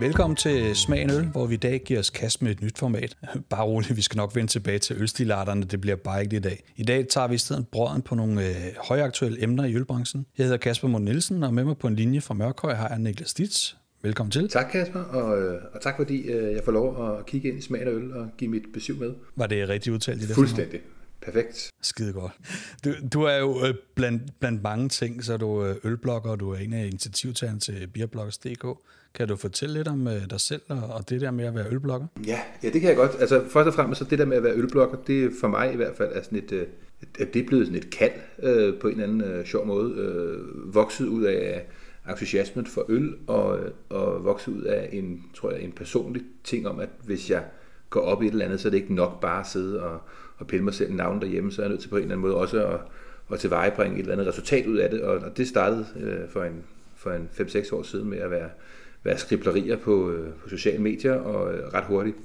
Velkommen til Smagen Øl, hvor vi i dag giver os kast med et nyt format. Bare roligt, vi skal nok vende tilbage til ølstilarterne, det bliver bare ikke det i dag. I dag tager vi i stedet brøden på nogle øh, højaktuelle emner i ølbranchen. Jeg hedder Kasper Mund Nielsen, og med mig på en linje fra Mørkhøj har jeg Niklas Stitz. Velkommen til. Tak Kasper, og, øh, og tak fordi øh, jeg får lov at kigge ind i smagen øl og give mit besøg med. Var det rigtigt udtalt i det? Fuldstændig. Perfekt. Skide godt. Du, du er jo øh, blandt, blandt mange ting, så er du øh, ølblogger, og du er en af initiativtagerne til Beerbloggers.dk. Kan du fortælle lidt om øh, dig selv og, det der med at være ølblogger? Ja, ja, det kan jeg godt. Altså først og fremmest, så det der med at være ølblogger, det er for mig i hvert fald er sådan et, øh, at det er blevet sådan et kald øh, på en eller anden øh, sjov måde. Øh, vokset ud af entusiasmen for øl, og, øh, og vokset ud af en, tror jeg, en personlig ting om, at hvis jeg går op i et eller andet, så er det ikke nok bare at sidde og, og pille mig selv navn derhjemme, så er jeg nødt til på en eller anden måde også at, at tilvejebringe et eller andet resultat ud af det, og, og det startede øh, for en, for en 5-6 år siden med at være, være skriblerier på, øh, på sociale medier, og øh, ret hurtigt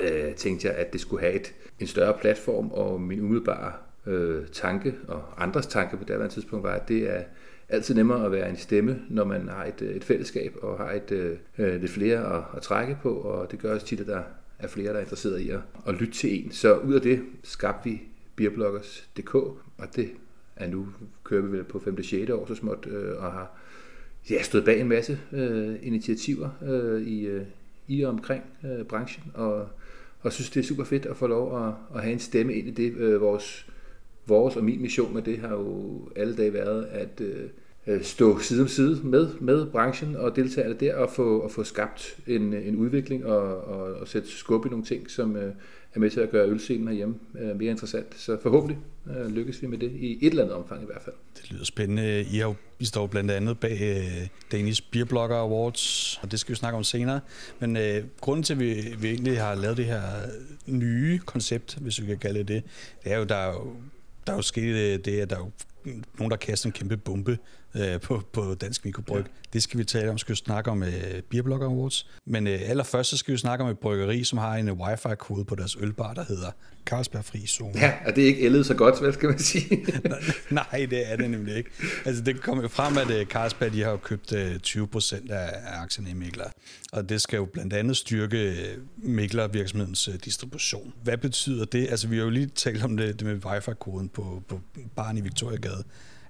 øh, tænkte jeg, at det skulle have et, en større platform, og min umiddelbare øh, tanke, og andres tanke på det tidspunkt, var, at det er altid nemmere at være en stemme, når man har et, øh, et fællesskab og har et, øh, øh, lidt flere at, at trække på, og det gør også tit, at der er flere, der er interesseret i at, at lytte til en. Så ud af det skabte vi beerbloggers.dk, og det er nu, kører vi vel på 5. 6. år så småt, øh, og har ja, stået bag en masse øh, initiativer øh, i, øh, i og omkring øh, branchen, og, og synes, det er super fedt at få lov at, at have en stemme ind i det. Øh, vores, vores og min mission med det har jo alle dage været at øh, Øh, Øh, stå side om side med, med branchen og deltagerne der og få, og få skabt en, en udvikling og, og, og sætte skub i nogle ting, som øh, er med til at gøre ølscenen herhjemme øh, mere interessant. Så forhåbentlig øh, lykkes vi med det i et eller andet omfang i hvert fald. Det lyder spændende. I, har, I står blandt andet bag øh, Danish Beer Blogger Awards, og det skal vi snakke om senere. Men øh, grunden til, at vi, vi egentlig har lavet det her nye koncept, hvis vi kan kalde det det, det er jo, der er jo, der er jo sket det, at der er jo nogen, der kaster en kæmpe bombe øh, på, på Dansk Mikrobryg. Ja. Det skal vi tale om. Skal vi snakke om øh, Beerblogger Awards. Men øh, allerførst så skal vi snakke om et bryggeri, som har en øh, wifi-kode på deres ølbar, der hedder Carlsberg Fri Zone. Ja, og det er ikke ældet så godt, hvad skal man sige? Nej, det er det nemlig ikke. Altså, det kommer jo frem, at uh, Carlsberg de har jo købt øh, 20 procent af, af aktierne i Mikler. Og det skal jo blandt andet styrke uh, Mikler-virksomhedens uh, distribution. Hvad betyder det? Altså, vi har jo lige talt om det, det med wifi-koden på, på barn i Victoriagade.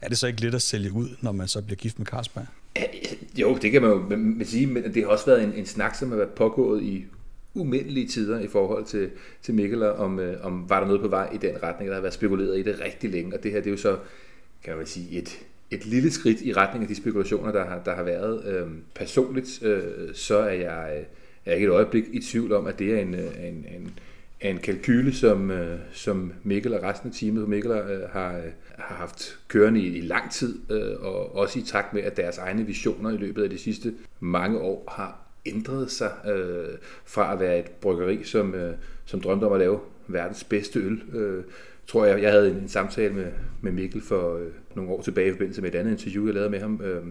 Er det så ikke lidt at sælge ud, når man så bliver gift med Carlsberg? Jo, det kan man jo sige, men det har også været en, en snak, som har været pågået i umindelige tider i forhold til, til Mikkel, om, øh, om var der noget på vej i den retning, der har været spekuleret i det rigtig længe, og det her det er jo så, kan man sige, et, et lille skridt i retning af de spekulationer, der har, der har været. Øhm, personligt, øh, så er jeg, øh, er ikke et øjeblik i tvivl om, at det er en, øh, en, en, en kalkyle, som, øh, som Mikkel og resten af teamet på Mikkel øh, har, øh, har haft kørende i, i lang tid, øh, og også i takt med, at deres egne visioner i løbet af de sidste mange år har ændret sig øh, fra at være et bryggeri, som, øh, som drømte om at lave verdens bedste øl. Øh, tror jeg, jeg havde en, en samtale med, med Mikkel for øh, nogle år tilbage i forbindelse med et andet interview, jeg lavede med ham, øh,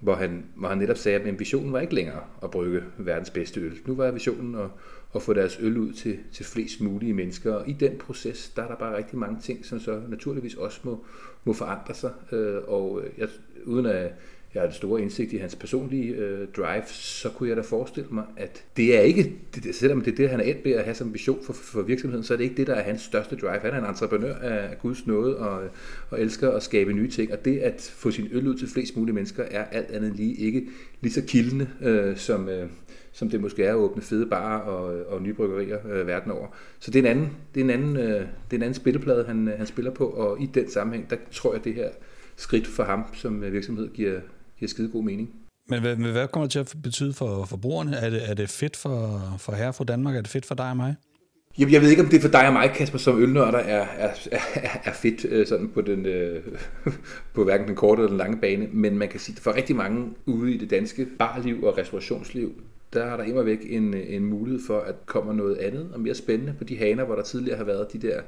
hvor, han, hvor han netop sagde, at visionen var ikke længere at brygge verdens bedste øl. Nu var visionen at, at få deres øl ud til, til flest mulige mennesker, og i den proces, der er der bare rigtig mange ting, som så naturligvis også må, må forandre sig, øh, og øh, jeg, uden at jeg har en stor indsigt i hans personlige øh, drive, så kunne jeg da forestille mig, at det er ikke, det, selvom det er det, han er endt med at have som vision for, for virksomheden, så er det ikke det, der er hans største drive. Han er en entreprenør af Guds nåde og, og elsker at skabe nye ting, og det at få sin øl ud til flest mulige mennesker, er alt andet lige ikke lige så kildende, øh, som, øh, som det måske er at åbne fede barer og, og nye bryggerier øh, verden over. Så det er en anden, det er en anden, øh, det er en anden spilleplade, han, øh, han spiller på, og i den sammenhæng, der tror jeg, det her skridt for ham som øh, virksomhed giver, giver skide god mening. Men hvad, hvad kommer det til at betyde for forbrugerne? Er det, er det fedt for, for herre fra Danmark? Er det fedt for dig og mig? Jamen, jeg ved ikke, om det for dig og mig, Kasper, som ølnørder, er, er, er, er fedt øh, sådan på, den, øh, på hverken den korte eller den lange bane, men man kan sige, at for rigtig mange ude i det danske barliv og restaurationsliv, der er der immer væk en, en mulighed for, at kommer noget andet og mere spændende på de haner, hvor der tidligere har været de der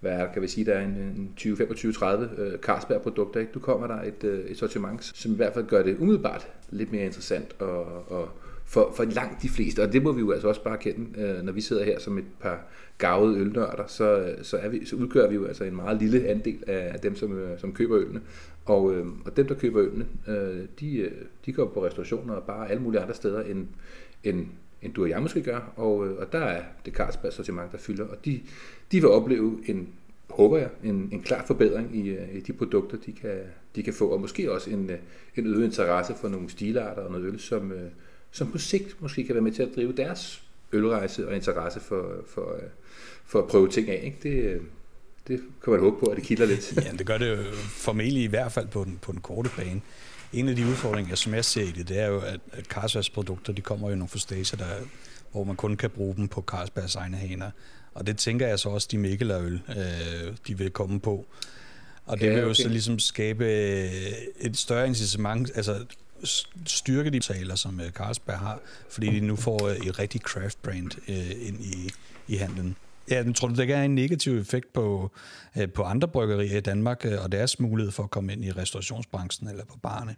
hvad er, kan vi sige, der er en, 20, 25, 30 øh, Carlsberg-produkter. Ikke? Du kommer der et, øh, et sortiment, som i hvert fald gør det umiddelbart lidt mere interessant og, og for, for langt de fleste, og det må vi jo altså også bare kende, øh, når vi sidder her som et par gavede ølnørder, så, øh, så, er vi, så udgør vi jo altså en meget lille andel af dem, som, øh, som køber ølene. Og, øh, og dem, der køber ølene, øh, de, øh, de går på restaurationer og bare alle mulige andre steder, end, end, end du og jeg måske gør. Og, øh, og der er det Carlsberg sortiment, der fylder. Og de, de vil opleve en, håber jeg, en, en klar forbedring i, øh, i de produkter, de kan, de kan få. Og måske også en, øh, en øget interesse for nogle stilarter og noget øl, som, som på sigt måske kan være med til at drive deres ølrejse og interesse for, for, for at prøve ting af. Ikke? Det, det kan man håbe på, at det kilder lidt. ja, det gør det jo formentlig i hvert fald på den, på den korte bane. En af de udfordringer, som jeg ser i det, det er jo, at, at Carlsbergs produkter, de kommer jo i nogle forstager, der, hvor man kun kan bruge dem på Carlsbergs egne haner. Og det tænker jeg så også, de Mikkelerøl, øh, de vil komme på. Og det ja, vil jo okay. så ligesom skabe et større incitament, altså styrke de taler, som øh, Carlsberg har, fordi de nu får øh, et rigtig craft brand øh, ind i, i handlen. Ja, tror du, der kan en negativ effekt på, øh, på andre bryggerier i Danmark øh, og deres mulighed for at komme ind i restaurationsbranchen eller på barne?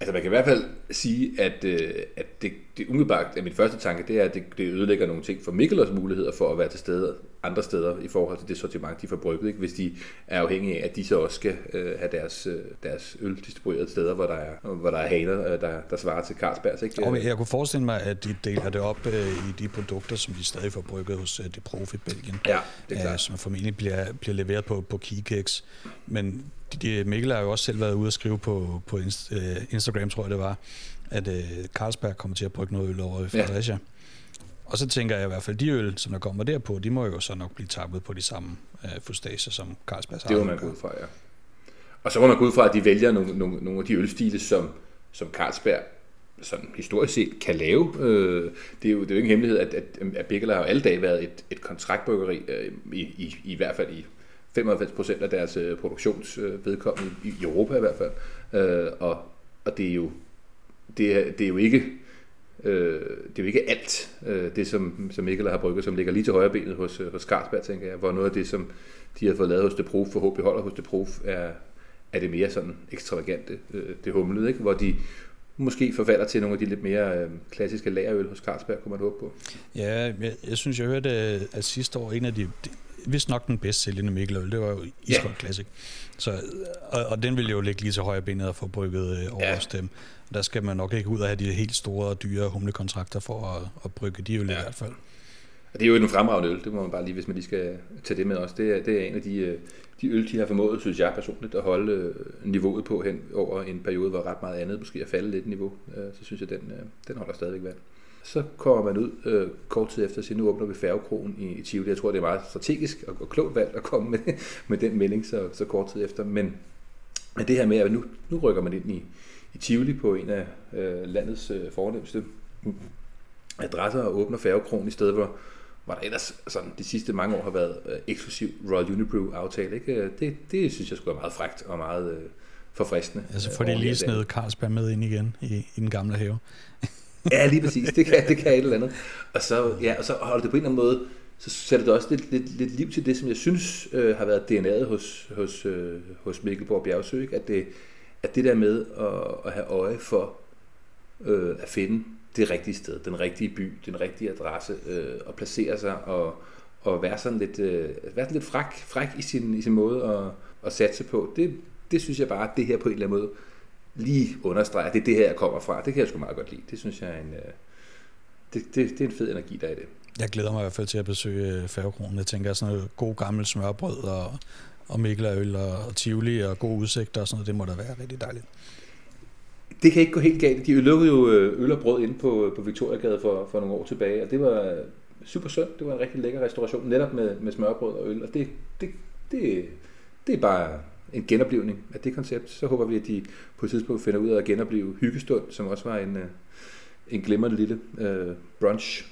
Altså man kan i hvert fald sige, at, øh, at det, det umiddelbart er min første tanke, det er, at det, det ødelægger nogle ting for Mikkelers muligheder for at være til stede andre steder i forhold til det sortiment, de får brygget, ikke? hvis de er afhængige af, at de så også skal øh, have deres, øh, deres øl distribueret steder, hvor der er, hvor der er haner, øh, der, der svarer til Carlsbergs. Ikke? Og jeg kunne forestille mig, at de deler det op øh, i de produkter, som de stadig får brygget hos øh, det Profi Belgien, ja, det er klart. Øh, som formentlig bliver, bliver leveret på, på Keykex. Men de, Mikkel har jo også selv været ude at skrive på, på Instagram, tror jeg det var, at øh, Carlsberg kommer til at brygge noget øl over i Fredericia. Ja. Og så tænker jeg i hvert fald, de øl, som der kommer derpå, de må jo så nok blive tappet på de samme øh, fustager, som Carlsberg har. Det må man gå ud fra, ja. Og så må man gå ud fra, at de vælger nogle, nogle, nogle af de ølstile, som, som Carlsberg sådan historisk set kan lave. Øh, det, er jo, det er jo ingen hemmelighed, at, at, at Birkeler har jo alle dage været et, et kontraktbryggeri, øh, i, i, i hvert fald i 95 procent af deres øh, produktionsvedkommende, i, i Europa i hvert fald. Øh, og, og det er jo det er, det er jo ikke Øh, det er jo ikke alt øh, det, som, som Mikkel har brygget, som ligger lige til højre benet hos, øh, hos Skarsberg, tænker jeg, hvor noget af det, som de har fået lavet hos Det Prof, forhåbentlig holder hos Det Prof, er, er det mere sådan ekstravagante, øh, det humlede, ikke? hvor de måske forfalder til nogle af de lidt mere øh, klassiske lagerøl hos Carlsberg, kunne man håbe på. Ja, jeg, jeg synes, jeg hørte, at sidste år en af de, hvis nok den bedst sælgende Mikkeløl, det var jo Iskold ja. Classic. Så, og, og, den ville jo ligge lige til højre benet og få brygget øh, over ja. dem. Der skal man nok ikke ud og have de helt store og dyre humlekontrakter for at, at brygge de øl ja. i hvert fald. Og det er jo en fremragende øl, det må man bare lige, hvis man lige skal tage det med også. Det er, det er en af de, øh, de øl, de har formået, synes jeg personligt, at holde øh, niveauet på hen over en periode, hvor ret meget andet måske er faldet lidt niveau. Øh, så synes jeg, den, den holder stadigvæk vand. Så kommer man ud øh, kort tid efter og siger, nu åbner vi færgekrogen i, i Tivoli. Jeg tror, det er meget strategisk og, og klogt valgt at komme med, med den melding så, så kort tid efter. Men, men det her med, at nu, nu rykker man ind i, i Tivoli på en af øh, landets øh, fornemmeste adresser og åbner færgekrogen i stedet, hvor, hvor der ellers sådan, de sidste mange år har været øh, eksklusiv Royal Unibrew aftale. Ikke? Øh, det, det synes jeg skulle være meget frægt og meget øh, forfriskende. Altså får de lige snedet Carlsberg med ind igen i, i den gamle have. ja, lige præcis. Det kan, det kan et eller andet. Og så, ja, og så holder det på en eller anden måde, så sætter det også lidt, lidt, lidt liv til det, som jeg synes øh, har været DNA'et hos, hos, øh, hos Mikkelborg Bjergsø. Ikke? At, det, at det der med at, at have øje for øh, at finde det rigtige sted, den rigtige by, den rigtige adresse, øh, og placere sig og, og være sådan lidt, øh, være sådan lidt fræk, fræk i, sin, i sin måde at, at satse på, det, det synes jeg bare, at det her på en eller anden måde lige understreger, det er det her, jeg kommer fra. Det kan jeg sgu meget godt lide. Det synes jeg er en, øh, det, det, det er en fed energi, der er i det. Jeg glæder mig i hvert fald til at besøge Færgekronen. Jeg tænker sådan noget god gammel smørbrød og, og Mikkeløl og, og Tivoli og god udsigt og sådan noget. Det må da være rigtig dejligt. Det kan ikke gå helt galt. De lukkede jo øh, øl og brød ind på, øh, på Victoriagade for, for nogle år tilbage, og det var øh, super sundt. Det var en rigtig lækker restauration, netop med, med smørbrød og øl, og det, det, det, det er bare en genoplevning af det koncept. Så håber vi, at de på et tidspunkt finder ud af at genopleve Hyggestund, som også var en, en glimrende lille øh, brunch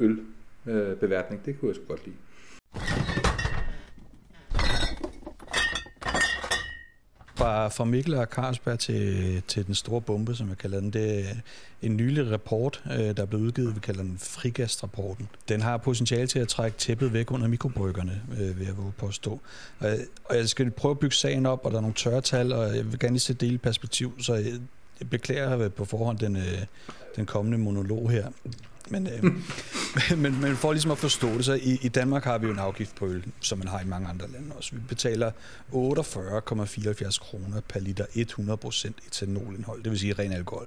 øl øh, beværtning. Det kunne jeg sgu godt lide. Fra, fra Mikkel og Carlsberg til, til den store bombe, som jeg kalder den. Det er en nylig rapport, øh, der er blevet udgivet, vi kalder den Frigast-rapporten. Den har potentiale til at trække tæppet væk under mikrobryggerne, øh, vil jeg våge påstå. Og, og jeg skal prøve at bygge sagen op, og der er nogle tørretal, og jeg vil gerne lige se det i perspektiv, så jeg, jeg beklager på forhånd den, øh, den kommende monolog her. Men, øh, men, men for ligesom at forstå det, så i, i Danmark har vi jo en afgift på øl, som man har i mange andre lande også. Vi betaler 48,74 kroner per liter 100% etanolindhold, det vil sige ren alkohol.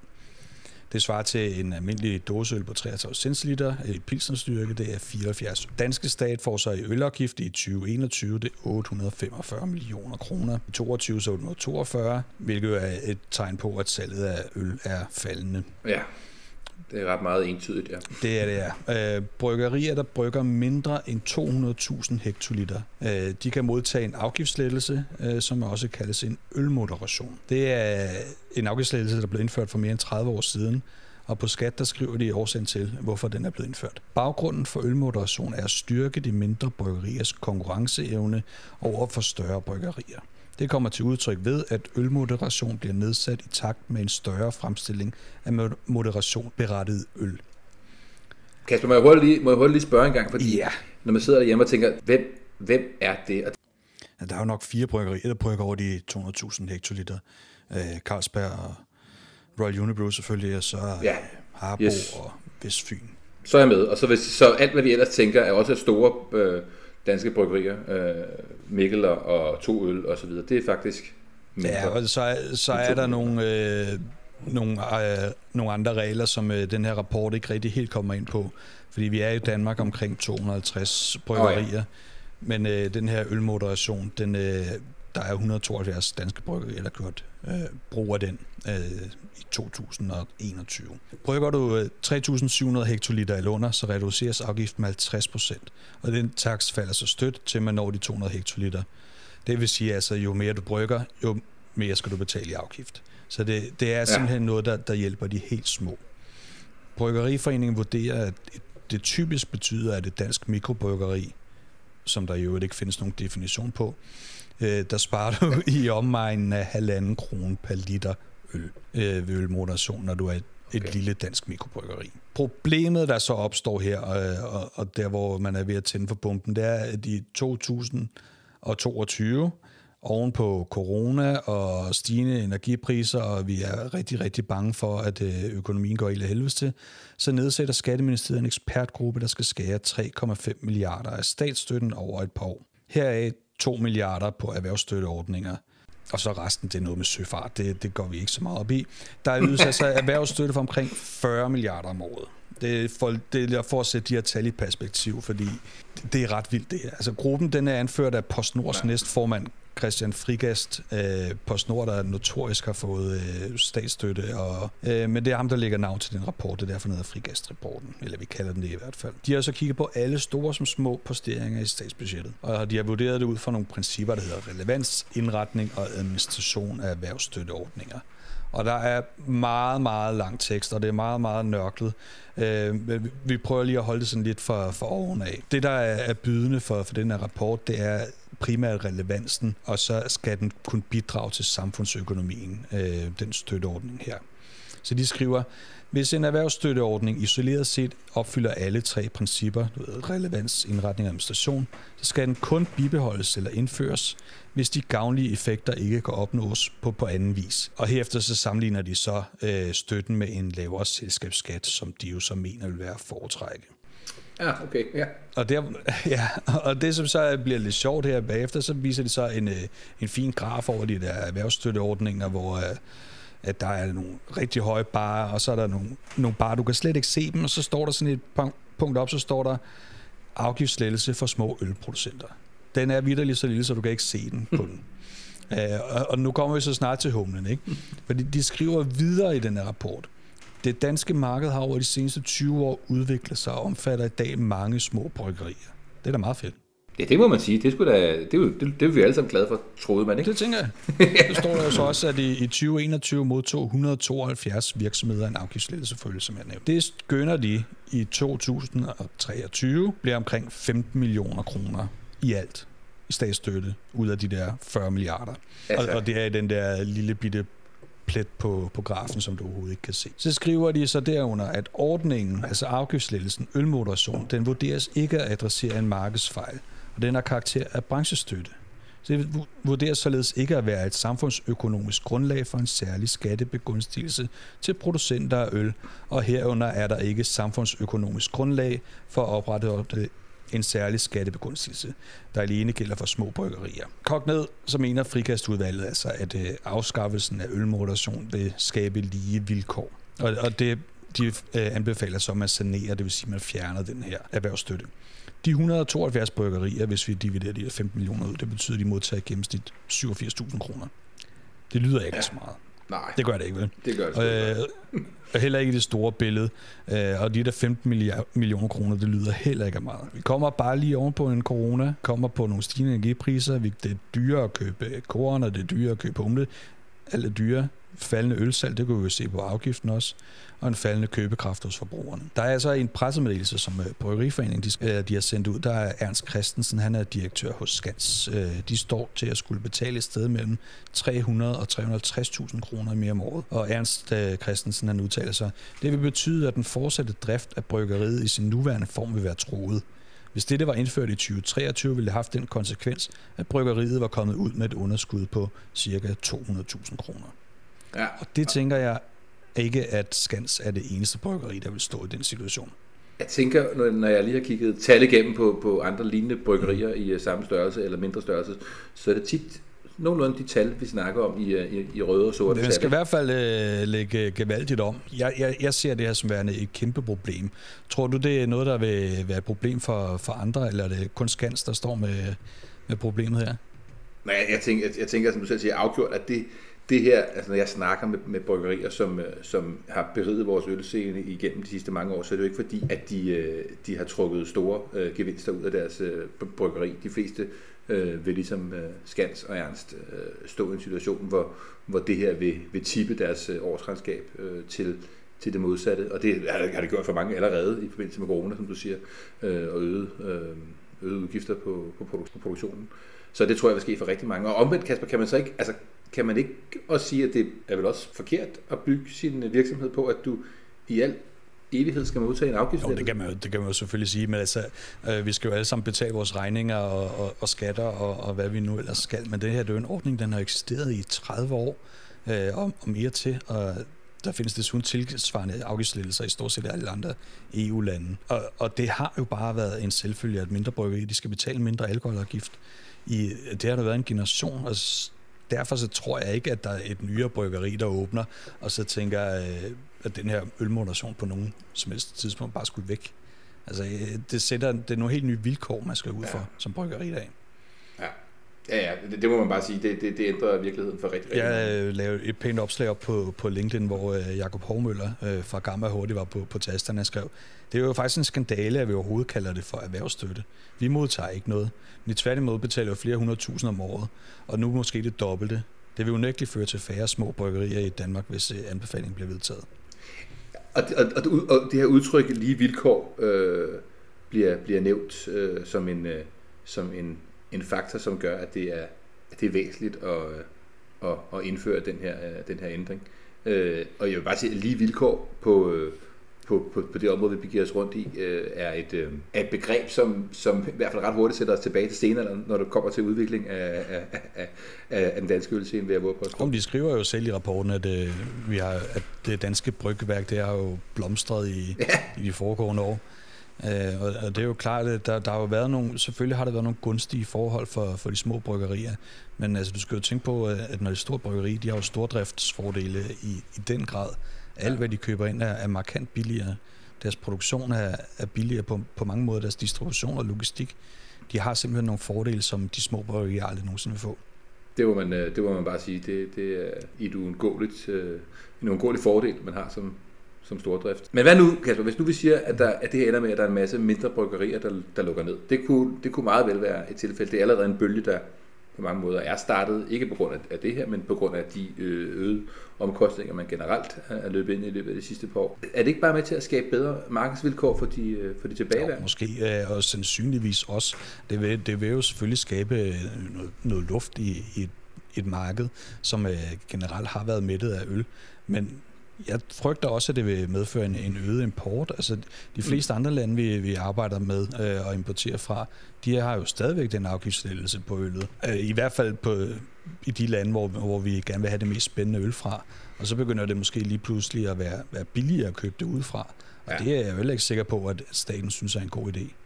Det svarer til en almindelig dåseøl på 33 centiliter i pilsnerstyrke, det er 74. Danske stat får så i ølafgift i 2021 det er 845 millioner kroner. I 22 så 842, hvilket er et tegn på, at salget af øl er faldende. Ja, det er ret meget entydigt, ja. Det er det, ja. Øh, bryggerier, der brygger mindre end 200.000 hektoliter, øh, de kan modtage en afgiftslettelse, øh, som også kaldes en ølmoderation. Det er en afgiftslettelse, der blev indført for mere end 30 år siden, og på skat, der skriver de årsagen til, hvorfor den er blevet indført. Baggrunden for ølmoderation er at styrke de mindre bryggeriers konkurrenceevne over for større bryggerier. Det kommer til udtryk ved, at ølmoderation bliver nedsat i takt med en større fremstilling af moderation berettiget øl. Kasper, må jeg hurtigt lige, må jeg hurtigt lige spørge en gang, fordi ja. når man sidder derhjemme og tænker, hvem, hvem er det? Ja, der er jo nok fire bryggerier, der brygger over de 200.000 hektoliter. Øh, Carlsberg og Royal Unibrew selvfølgelig, og så ja. Harbo yes. og Vestfyn. Så er jeg med. Og så, hvis, så alt, hvad vi ellers tænker, er også store øh, danske bryggerier, øh, Mikkel og to øl og så videre. Det er faktisk mindre. Ja, og så, så er der nogle, øh, nogle, øh, nogle andre regler, som øh, den her rapport ikke rigtig helt kommer ind på. Fordi vi er i Danmark omkring 250 bryggerier. Oh, ja. Men øh, den her ølmoderation, den, øh, der er 172 danske bryggerier, der har gjort øh, brug af den øh, i 2021. Brygger du 3.700 øh, hektoliter eller under, så reduceres afgiften med 50 procent, og den takst falder så stødt til man når de 200 hektoliter. Det vil sige, altså jo mere du brygger, jo mere skal du betale i afgift. Så det, det er simpelthen ja. noget, der, der hjælper de helt små. Bryggeriforeningen vurderer, at det typisk betyder, at et dansk mikrobryggeri, som der jo ikke findes nogen definition på, øh, der sparer du i omegnen af halvanden krone per liter øl øh, ved ølmoderation, når du er et, et okay. lille dansk mikrobryggeri. Problemet, der så opstår her, øh, og, og der hvor man er ved at tænde for pumpen, det er, at i 2022, oven på corona og stigende energipriser, og vi er rigtig, rigtig bange for, at øh, økonomien går i helvede til, så nedsætter Skatteministeriet en ekspertgruppe, der skal skære 3,5 milliarder af statsstøtten over et par år. Heraf 2 milliarder på erhvervsstøtteordninger. Og så resten, det er noget med søfart. Det, det går vi ikke så meget op i. Der ydes altså erhvervsstøtte for omkring 40 milliarder om året. Det er, for, det er for at sætte de her tal i perspektiv, fordi det, det er ret vildt det her. Altså gruppen, den er anført af PostNords næstformand Christian Frigast øh, på Snor, der notorisk har fået øh, statsstøtte. Og, øh, men det er ham, der lægger navn til den rapport. Det er derfor, den hedder Frigast-rapporten. Eller vi kalder den det i hvert fald. De har så kigget på alle store som små posteringer i statsbudgettet. Og de har vurderet det ud fra nogle principper, der hedder relevans, indretning og administration af erhvervsstøtteordninger. Og der er meget, meget lang tekst, og det er meget, meget nørklet. Øh, vi prøver lige at holde det sådan lidt for, for oven af. Det, der er bydende for, for den her rapport, det er primært relevansen, og så skal den kunne bidrage til samfundsøkonomien, øh, den støtteordning her. Så de skriver, hvis en erhvervsstøtteordning isoleret set opfylder alle tre principper, relevans, indretning og administration, så skal den kun bibeholdes eller indføres, hvis de gavnlige effekter ikke kan opnås på, på anden vis. Og herefter så sammenligner de så øh, støtten med en lavere selskabsskat, som de jo så mener vil være foretrække. Ja, okay, ja. Og, der, ja, og det, som så bliver lidt sjovt her bagefter, så viser de så en, øh, en fin graf over de der erhvervsstøtteordninger, hvor øh, at der er nogle rigtig høje barer, og så er der nogle, nogle barer, du kan slet ikke se dem, og så står der sådan et punkt op, så står der afgiftslettelse for små ølproducenter. Den er vidderligt så lille, så du kan ikke se den på den. Uh, og nu kommer vi så snart til humlen, ikke? Fordi de skriver videre i den her rapport. Det danske marked har over de seneste 20 år udviklet sig og omfatter i dag mange små bryggerier. Det er da meget fedt. Ja, det må man sige. Det, skulle da, det, det, det, det er vi alle sammen glade for, troede man, ikke? Det tænker jeg. Det står der jo så også, at i, i 2021 modtog 172 virksomheder en afgiftslettelse for som jeg nævnte. Det skønner de i 2023 bliver omkring 15 millioner kroner i alt i statsstøtte ud af de der 40 milliarder. Altså. Og, og det er i den der lille bitte plet på, på grafen, som du overhovedet ikke kan se. Så skriver de så derunder, at ordningen, altså afgiftslettelsen, ølmoderation, den vurderes ikke at adressere en markedsfejl, og den har karakter af branchestøtte. Så det vurderes således ikke at være et samfundsøkonomisk grundlag for en særlig skattebegunstigelse til producenter af øl, og herunder er der ikke samfundsøkonomisk grundlag for at oprette en særlig skattebegunstigelse, der alene gælder for små bryggerier. Kok ned, så mener frikastudvalget altså, at øh, afskaffelsen af ølmoderation vil skabe lige vilkår. Og, og det de øh, anbefaler så, at man sanerer, det vil sige, at man fjerner den her erhvervsstøtte. De 172 bryggerier, hvis vi dividerer de 15 millioner ud, det betyder, at de modtager i gennemsnit 87.000 kroner. Det lyder ikke ja. så meget. Nej. Det gør det ikke, vel? Det gør det. Øh, og heller ikke i det store billede. Øh, og de der 15 millioner kroner, det lyder heller ikke meget. Vi kommer bare lige oven på en corona, kommer på nogle stigende energipriser. Det er dyrere at købe korn, og det er dyrere at købe humle. Alt er dyrere faldende ølsalg, det kunne vi jo se på afgiften også, og en faldende købekraft hos forbrugerne. Der er altså en pressemeddelelse, som øh, Bryggeriforeningen de, øh, de har sendt ud. Der er Ernst Christensen, han er direktør hos Skans. Øh, de står til at skulle betale et sted mellem 300 og 350.000 kroner mere om året. Og Ernst Christensen han udtaler sig, det vil betyde, at den fortsatte drift af bryggeriet i sin nuværende form vil være troet. Hvis dette var indført i 2023, ville det have haft den konsekvens, at bryggeriet var kommet ud med et underskud på ca. 200.000 kroner. Ja. Og det tænker jeg ikke, at Skans er det eneste bryggeri, der vil stå i den situation. Jeg tænker, når jeg lige har kigget tal igennem på, på andre lignende bryggerier i uh, samme størrelse eller mindre størrelse, så er det tit nogenlunde de tal, vi snakker om i, uh, i, i røde og sorte Det skal i hvert fald uh, lægge gevaldigt om. Jeg, jeg, jeg ser det her som værende et kæmpe problem. Tror du, det er noget, der vil være et problem for, for andre, eller er det kun Skans, der står med, med problemet her? Nej, jeg tænker, jeg, jeg tænker, som du selv siger, afgjort, at det, det her, altså når jeg snakker med, med bryggerier, som, øh, som har beriget vores ølscene igennem de sidste mange år, så er det jo ikke fordi, at de, øh, de har trukket store øh, gevinster ud af deres øh, bryggeri. De fleste øh, vil ligesom øh, Skans og Ernst øh, stå i en situation, hvor, hvor det her vil, vil tippe deres øh, årsregnskab øh, til, til det modsatte. Og det har, har det gjort for mange allerede i forbindelse med corona, som du siger, øh, og øget, øh, øget udgifter på, på, på produktionen. Så det tror jeg vil ske for rigtig mange. Og omvendt, Kasper, kan man så ikke, altså kan man ikke også sige, at det er vel også forkert at bygge sin øh, virksomhed på, at du i al evighed skal modtage en afgift? Jo, det kan man jo, det kan man jo selvfølgelig sige, men altså, øh, vi skal jo alle sammen betale vores regninger og, og, og skatter og, og hvad vi nu ellers skal, men det her det er jo en ordning, den har eksisteret i 30 år øh, og, og mere til, og der findes desuden tilsvarende afgiftslettelser i stort set alle andre EU-lande. Og, og det har jo bare været en selvfølge, at mindre bryggeri, de skal betale mindre alkoholafgift. I, det har der været en generation, og derfor så tror jeg ikke, at der er et nyere bryggeri, der åbner, og så tænker jeg, øh, at den her ølmoderation på nogen som helst tidspunkt bare skulle væk. Altså, øh, det, sætter, det er nogle helt nye vilkår, man skal ud for ja. som bryggeri i dag. Ja. Ja, det, det må man bare sige. Det, det, det ændrer virkeligheden for rigtig, rigtig Jeg øh, lavede et pænt opslag op på, på LinkedIn, hvor øh, Jakob Hovmøller øh, fra Gamma Hurtigt var på, på tasterne og skrev, det er jo faktisk en skandale, at vi overhovedet kalder det for erhvervsstøtte. Vi modtager ikke noget. Men i tværtimod betaler jo flere hundrede tusind om året, og nu måske det dobbelte. Det vil jo nægteligt føre til færre små bryggerier i Danmark, hvis øh, anbefalingen bliver vedtaget. Og, og, og, og det her udtryk lige vilkår øh, bliver, bliver nævnt øh, som, en, øh, som en, en faktor, som gør, at det er, at det er væsentligt at, øh, at, at indføre den her, øh, den her ændring. Øh, og jeg vil bare sige, at lige vilkår på, øh, på, på, på det område, vi begiver os rundt i, øh, er, et, øh, er et begreb, som, som i hvert fald ret hurtigt sætter os tilbage til stenalderen, når det kommer til udvikling af, af, af, af, den danske ølscene, ved at våge på Om de skriver jo selv i rapporten, at, øh, vi har, at det danske bryggeværk, det har jo blomstret i, ja. i de foregående år. Øh, og, og det er jo klart, at der, der har jo været nogle, selvfølgelig har der været nogle gunstige forhold for, for de små bryggerier, men altså, du skal jo tænke på, at når det er store bryggeri, de har jo stordriftsfordele i, i den grad. Alt, hvad de køber ind, er, er markant billigere. Deres produktion er, er billigere på, på mange måder. Deres distribution og logistik, de har simpelthen nogle fordele, som de små bryggerier aldrig nogensinde vil få. Det må man, øh, det må man bare sige. Det, det er et uundgåeligt, øh, en uundgåelig fordel, man har som, som stordrift. Men hvad nu, Kasper, hvis nu vi siger, at, der, at det her ender med, at der er en masse mindre bryggerier, der, der lukker ned. Det kunne, det kunne meget vel være et tilfælde. Det er allerede en bølge, der, på mange måder er startet, ikke på grund af det her, men på grund af de øh, øgede omkostninger, man generelt er løbet ind i løbet af de sidste par år. Er det ikke bare med til at skabe bedre markedsvilkår for de, øh, for de tilbageværende? måske, øh, og sandsynligvis også. Det vil, det vil jo selvfølgelig skabe noget, noget luft i, i et, et marked, som generelt har været mættet af øl. Men jeg frygter også, at det vil medføre en, en øget import. Altså, de fleste andre lande, vi, vi arbejder med øh, og importerer fra, de har jo stadigvæk den afgiftslettelse på øllet. Øh, I hvert fald på, i de lande, hvor, hvor vi gerne vil have det mest spændende øl fra. Og så begynder det måske lige pludselig at være, være billigere at købe det udefra. Og ja. det er jeg jo heller ikke sikker på, at staten synes er en god idé.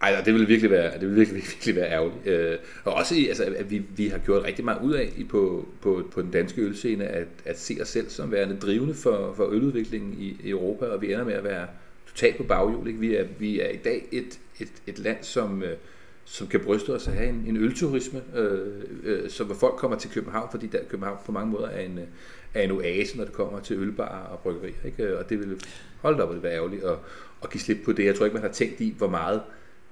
Ej, det vil virkelig være, det vil virkelig, virkelig være ærgerligt. Øh, og også, altså, at vi, vi har gjort rigtig meget ud af på, på, på den danske ølscene, at, at se os selv som værende drivende for, for øludviklingen i, i Europa, og vi ender med at være totalt på baghjul. Ikke? Vi, er, vi er i dag et, et, et land, som, øh, som kan bryste os at have en, en ølturisme, øh, øh, så hvor folk kommer til København, fordi der København på mange måder er en, er en oase, når det kommer til ølbarer og bryggerier. Ikke? Og det vil holde op at være ærgerligt at, at give slip på det. Jeg tror ikke, man har tænkt i, hvor meget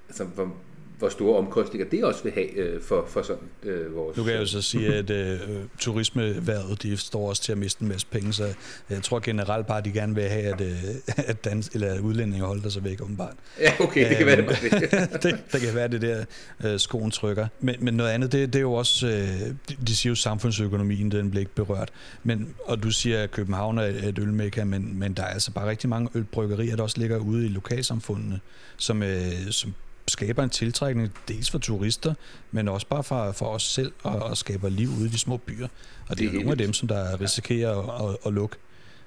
altså, hvor, hvor store omkostninger det også vil have øh, for, for sådan øh, vores... Nu kan jeg jo så sige, at øh, turismeværet, de står også til at miste en masse penge, så jeg tror generelt bare, at de gerne vil have, at, øh, at, dans, eller udlændinge holder sig væk, åbenbart. Ja, okay, det kan være det det. det. Kan være det der, øh, skoen trykker. Men, men noget andet, det, det er jo også, øh, de siger jo samfundsøkonomien, den bliver ikke berørt. Men, og du siger, at København er et ølmækker, men, men der er altså bare rigtig mange ølbryggerier, der også ligger ude i lokalsamfundene, som, øh, som skaber en tiltrækning dels for turister, men også bare for, for os selv og, og skaber liv ude i de små byer. Og det, er nogle af dem, som der risikerer at, at, at lukke.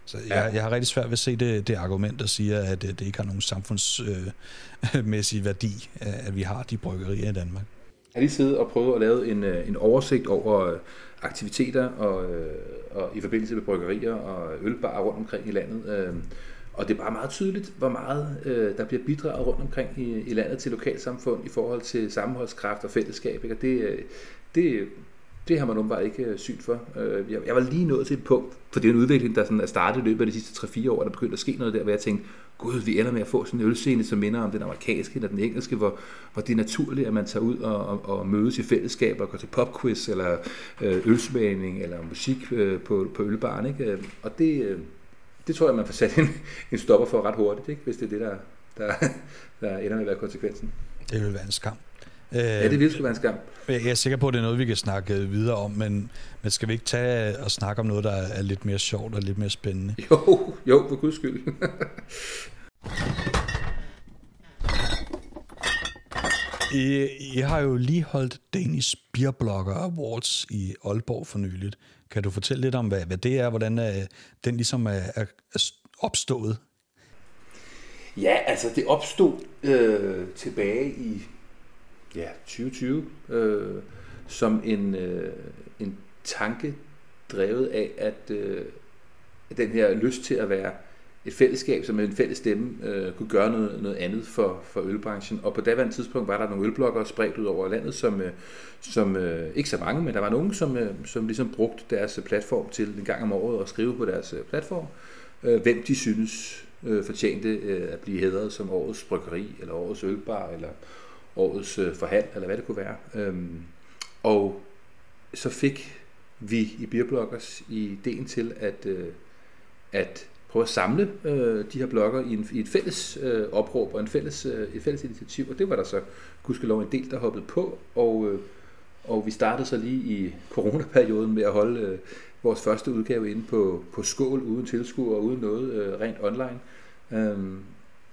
Så jeg, jeg har rigtig svært ved at se det, det argument, der siger, at det, det ikke har nogen samfundsmæssig øh, værdi, at vi har de bryggerier i Danmark. Jeg har lige siddet og prøvet at lave en, øh, en oversigt over øh, aktiviteter og, og i forbindelse med bryggerier og ølbarer rundt omkring i landet. Og det er bare meget tydeligt, hvor meget øh, der bliver bidraget rundt omkring i, i landet til lokalsamfund i forhold til sammenholdskraft og fællesskab. Ikke? Og det, øh, det, det har man åbenbart ikke øh, syn for. Øh, jeg, jeg var lige nået til et punkt, for det er en udvikling, der sådan er startet i løbet af de sidste 3-4 år, der begyndte at ske noget der, hvor jeg tænkte, gud, vi ender med at få sådan en ølscene, som minder om den amerikanske eller den engelske, hvor, hvor det er naturligt, at man tager ud og, og, og mødes i fællesskab og går til popquiz eller øh, ølsmagning eller musik øh, på, på ølbaren. Ikke? Og det, øh, det tror jeg, man får sat en, en stopper for ret hurtigt, ikke? hvis det er det, der, der, der ender med at være konsekvensen. Det vil være en skam. Ja, det vil være en skam. Jeg er sikker på, at det er noget, vi kan snakke videre om, men, men skal vi ikke tage og snakke om noget, der er lidt mere sjovt og lidt mere spændende? Jo, jo, for guds skyld. I, I har jo lige holdt Danish Beer Blogger Awards i Aalborg for nyligt. Kan du fortælle lidt om, hvad, hvad det er, hvordan øh, den ligesom er, er opstået? Ja, altså det opstod øh, tilbage i ja, 2020 øh, som en, øh, en tanke drevet af, at øh, den her lyst til at være et fællesskab, som med en fælles stemme øh, kunne gøre noget, noget andet for, for ølbranchen. Og på daværende tidspunkt var der nogle ølbloggere spredt ud over landet, som, øh, som øh, ikke så mange, men der var nogen, som, øh, som ligesom brugte deres øh, platform til en gang om året at skrive på deres øh, platform, øh, hvem de synes øh, fortjente øh, at blive hedret som årets bryggeri, eller årets ølbar, eller årets øh, forhald, eller hvad det kunne være. Øhm, og så fik vi i Beerbloggers ideen til at, øh, at prøve at samle øh, de her blokker i, en, i et fælles øh, opråb og en fælles, øh, et fælles initiativ, og det var der så gudskelov en del, der hoppede på, og, øh, og vi startede så lige i coronaperioden med at holde øh, vores første udgave inde på, på skål, uden tilskuer og uden noget, øh, rent online. Øhm,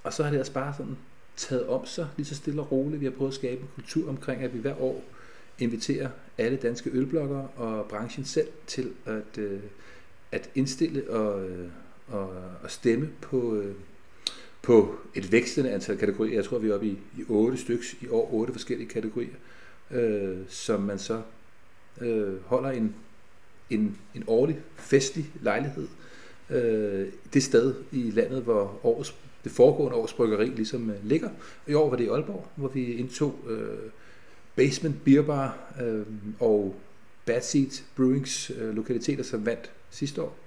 og så har det altså bare sådan taget om sig, lige så stille og roligt. Vi har prøvet at skabe en kultur omkring, at vi hver år inviterer alle danske ølbloggere og branchen selv til at, øh, at indstille og, øh, og, og stemme på, øh, på et vækstende antal kategorier. Jeg tror, vi er oppe i, i otte stykker i år, otte forskellige kategorier, øh, som man så øh, holder en, en, en årlig festlig lejlighed. Øh, det sted i landet, hvor årets, det foregående års bryggeri ligesom øh, ligger. I år var det i Aalborg, hvor vi indtog øh, Basement Beer Bar øh, og Bad Seat Brewings øh, lokaliteter, som vandt sidste år.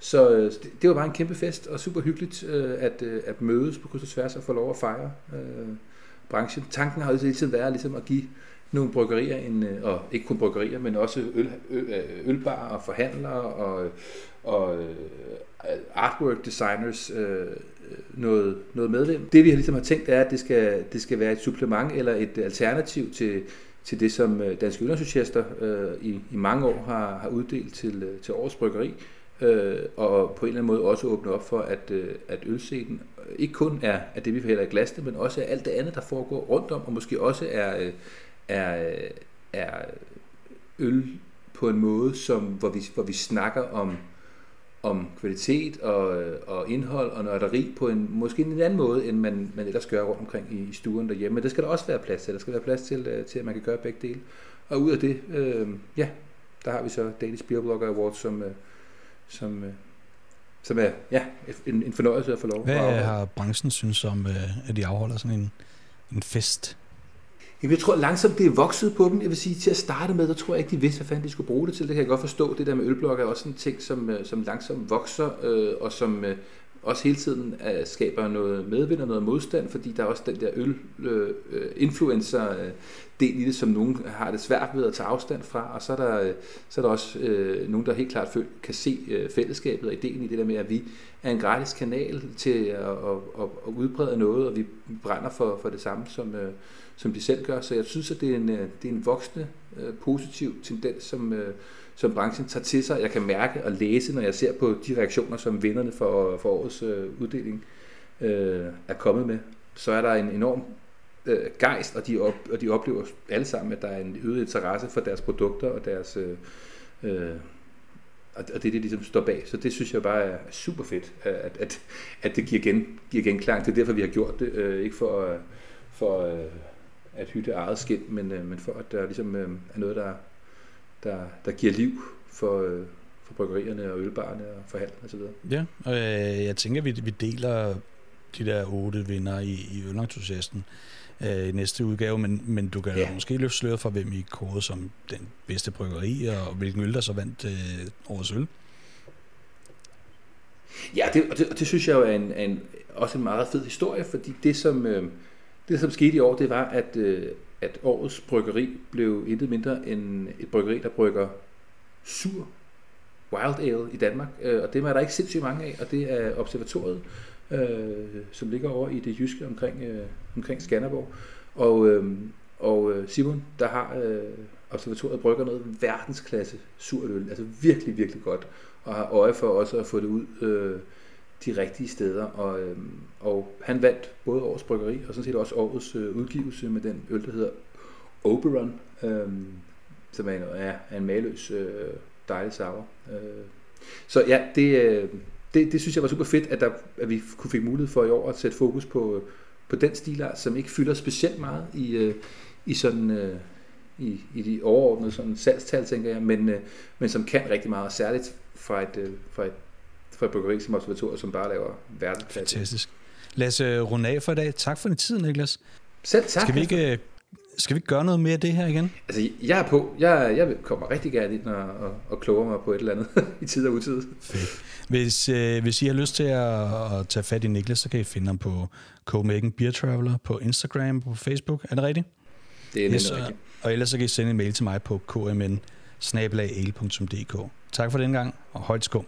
Så øh, det var bare en kæmpe fest, og super hyggeligt øh, at, øh, at mødes på kryds og tværs og få lov at fejre øh, branchen. Tanken har jo hele tiden været ligesom at give nogle bryggerier, en, øh, og ikke kun bryggerier, men også øl, øl, øh, ølbarer og forhandlere og, og øh, artwork designers øh, noget, noget medlem. Det vi ligesom har tænkt er, at det skal, det skal være et supplement eller et alternativ til, til det, som Danske Øllandsentusiaster øh, i, i mange år har, har uddelt til, til årets bryggeri øh, og på en eller anden måde også åbne op for, at, øh, at ølscenen ikke kun er, at det, vi forhælder i glasene, men også er alt det andet, der foregår rundt om, og måske også er, øh, er, øh, er øl på en måde, som, hvor, vi, hvor vi snakker om, om kvalitet og, og indhold og nørderi på en måske en anden måde, end man, man ellers gør rundt omkring i, i stuen derhjemme. Men det skal der også være plads til. Der skal være plads til, øh, til at man kan gøre begge dele. Og ud af det, øh, ja, der har vi så Danish Beer Blogger Awards, som, øh, som, øh, som er ja, en, en fornøjelse at få lov. Hvad har branchen synes om, øh, at de afholder sådan en, en fest? Jamen, jeg tror langsomt, det er vokset på dem. Jeg vil sige, til at starte med, der tror jeg ikke, de vidste, hvad fanden de skulle bruge det til. Det kan jeg godt forstå. Det der med ølblokke er også en ting, som, øh, som langsomt vokser, øh, og som øh, også hele tiden øh, skaber noget medvind og noget modstand, fordi der er også den der øl-influencer-del øh, øh i det, som nogen har det svært ved at tage afstand fra, og så er der, så er der også øh, nogen, der helt klart kan se øh, fællesskabet og ideen i det der med, at vi er en gratis kanal til at, at, at, at udbrede noget, og vi brænder for, for det samme, som, øh, som de selv gør. Så jeg synes, at det er en, øh, det er en voksende øh, positiv tendens, som, øh, som branchen tager til sig. Jeg kan mærke og læse, når jeg ser på de reaktioner, som vinderne for, for årets øh, uddeling øh, er kommet med. Så er der en enorm øh, gejst, og de, op, og de oplever alle sammen, at der er en øget interesse for deres produkter og deres... Øh, øh, og det er det, de ligesom står bag. Så det synes jeg bare er super fedt, at, at, at det giver, gen, giver genklang. Det er derfor, vi har gjort det. Øh, ikke for, øh, for øh, at hytte eget skin, men, øh, men for at der ligesom øh, er noget, der, der, der giver liv for, øh, for bryggerierne og ølbarerne og for handlen osv. Ja, og øh, jeg tænker, at vi, vi deler de der otte vinder i, i ølentusiasten øh, i næste udgave, men, men du kan ja. måske løfte sløret for, hvem I kårede som den bedste bryggeri, og hvilken øl, der så vandt øh, årets øl. Ja, det, og, det, og det synes jeg jo er en, en, også en meget fed historie, fordi det som, øh, det, som skete i år, det var, at, øh, at årets bryggeri blev intet mindre end et bryggeri, der brygger sur wild ale i Danmark. Øh, og det er der ikke sindssygt mange af, og det er observatoriet, øh, som ligger over i det jyske omkring, øh, omkring Skanderborg. Og, øh, og øh, Simon, der har øh, observatoriet, brygger noget verdensklasse surøl, altså virkelig, virkelig godt, og har øje for også at få det ud øh, de rigtige steder. Og, øh, og han vandt både årets bryggeri og sådan set også årets øh, udgivelse med den øl, der hedder Oberon, øh, som er en, er, en maløs øh, dejlig sour. Øh. Så ja, det, øh, det, det synes jeg var super fedt, at, der, at vi kunne fik mulighed for i år at sætte fokus på, på den stilart, som ikke fylder specielt meget i, øh, i sådan... Øh, i, i de overordnede sådan salgstal, tænker jeg, men, øh, men som kan rigtig meget, særligt fra et, øh, fra et for et bryggeri som Observatoriet, som bare laver verdensklasse. Fantastisk. Lad os uh, runde af for i dag. Tak for din tid, Niklas. Selv tak. Skal vi ikke, uh, skal vi ikke gøre noget mere af det her igen? Altså, jeg er på. Jeg, jeg kommer rigtig gerne ind og, og, og kloge mig på et eller andet i tid og utid. Fedt. Hvis, uh, hvis I har lyst til at, at tage fat i Niklas, så kan I finde ham på Copenhagen Beer Traveler på Instagram på Facebook. Er det rigtigt? Det er yes, rigtigt. Og ellers så kan I sende en mail til mig på kmn Tak for den gang, og højt skum.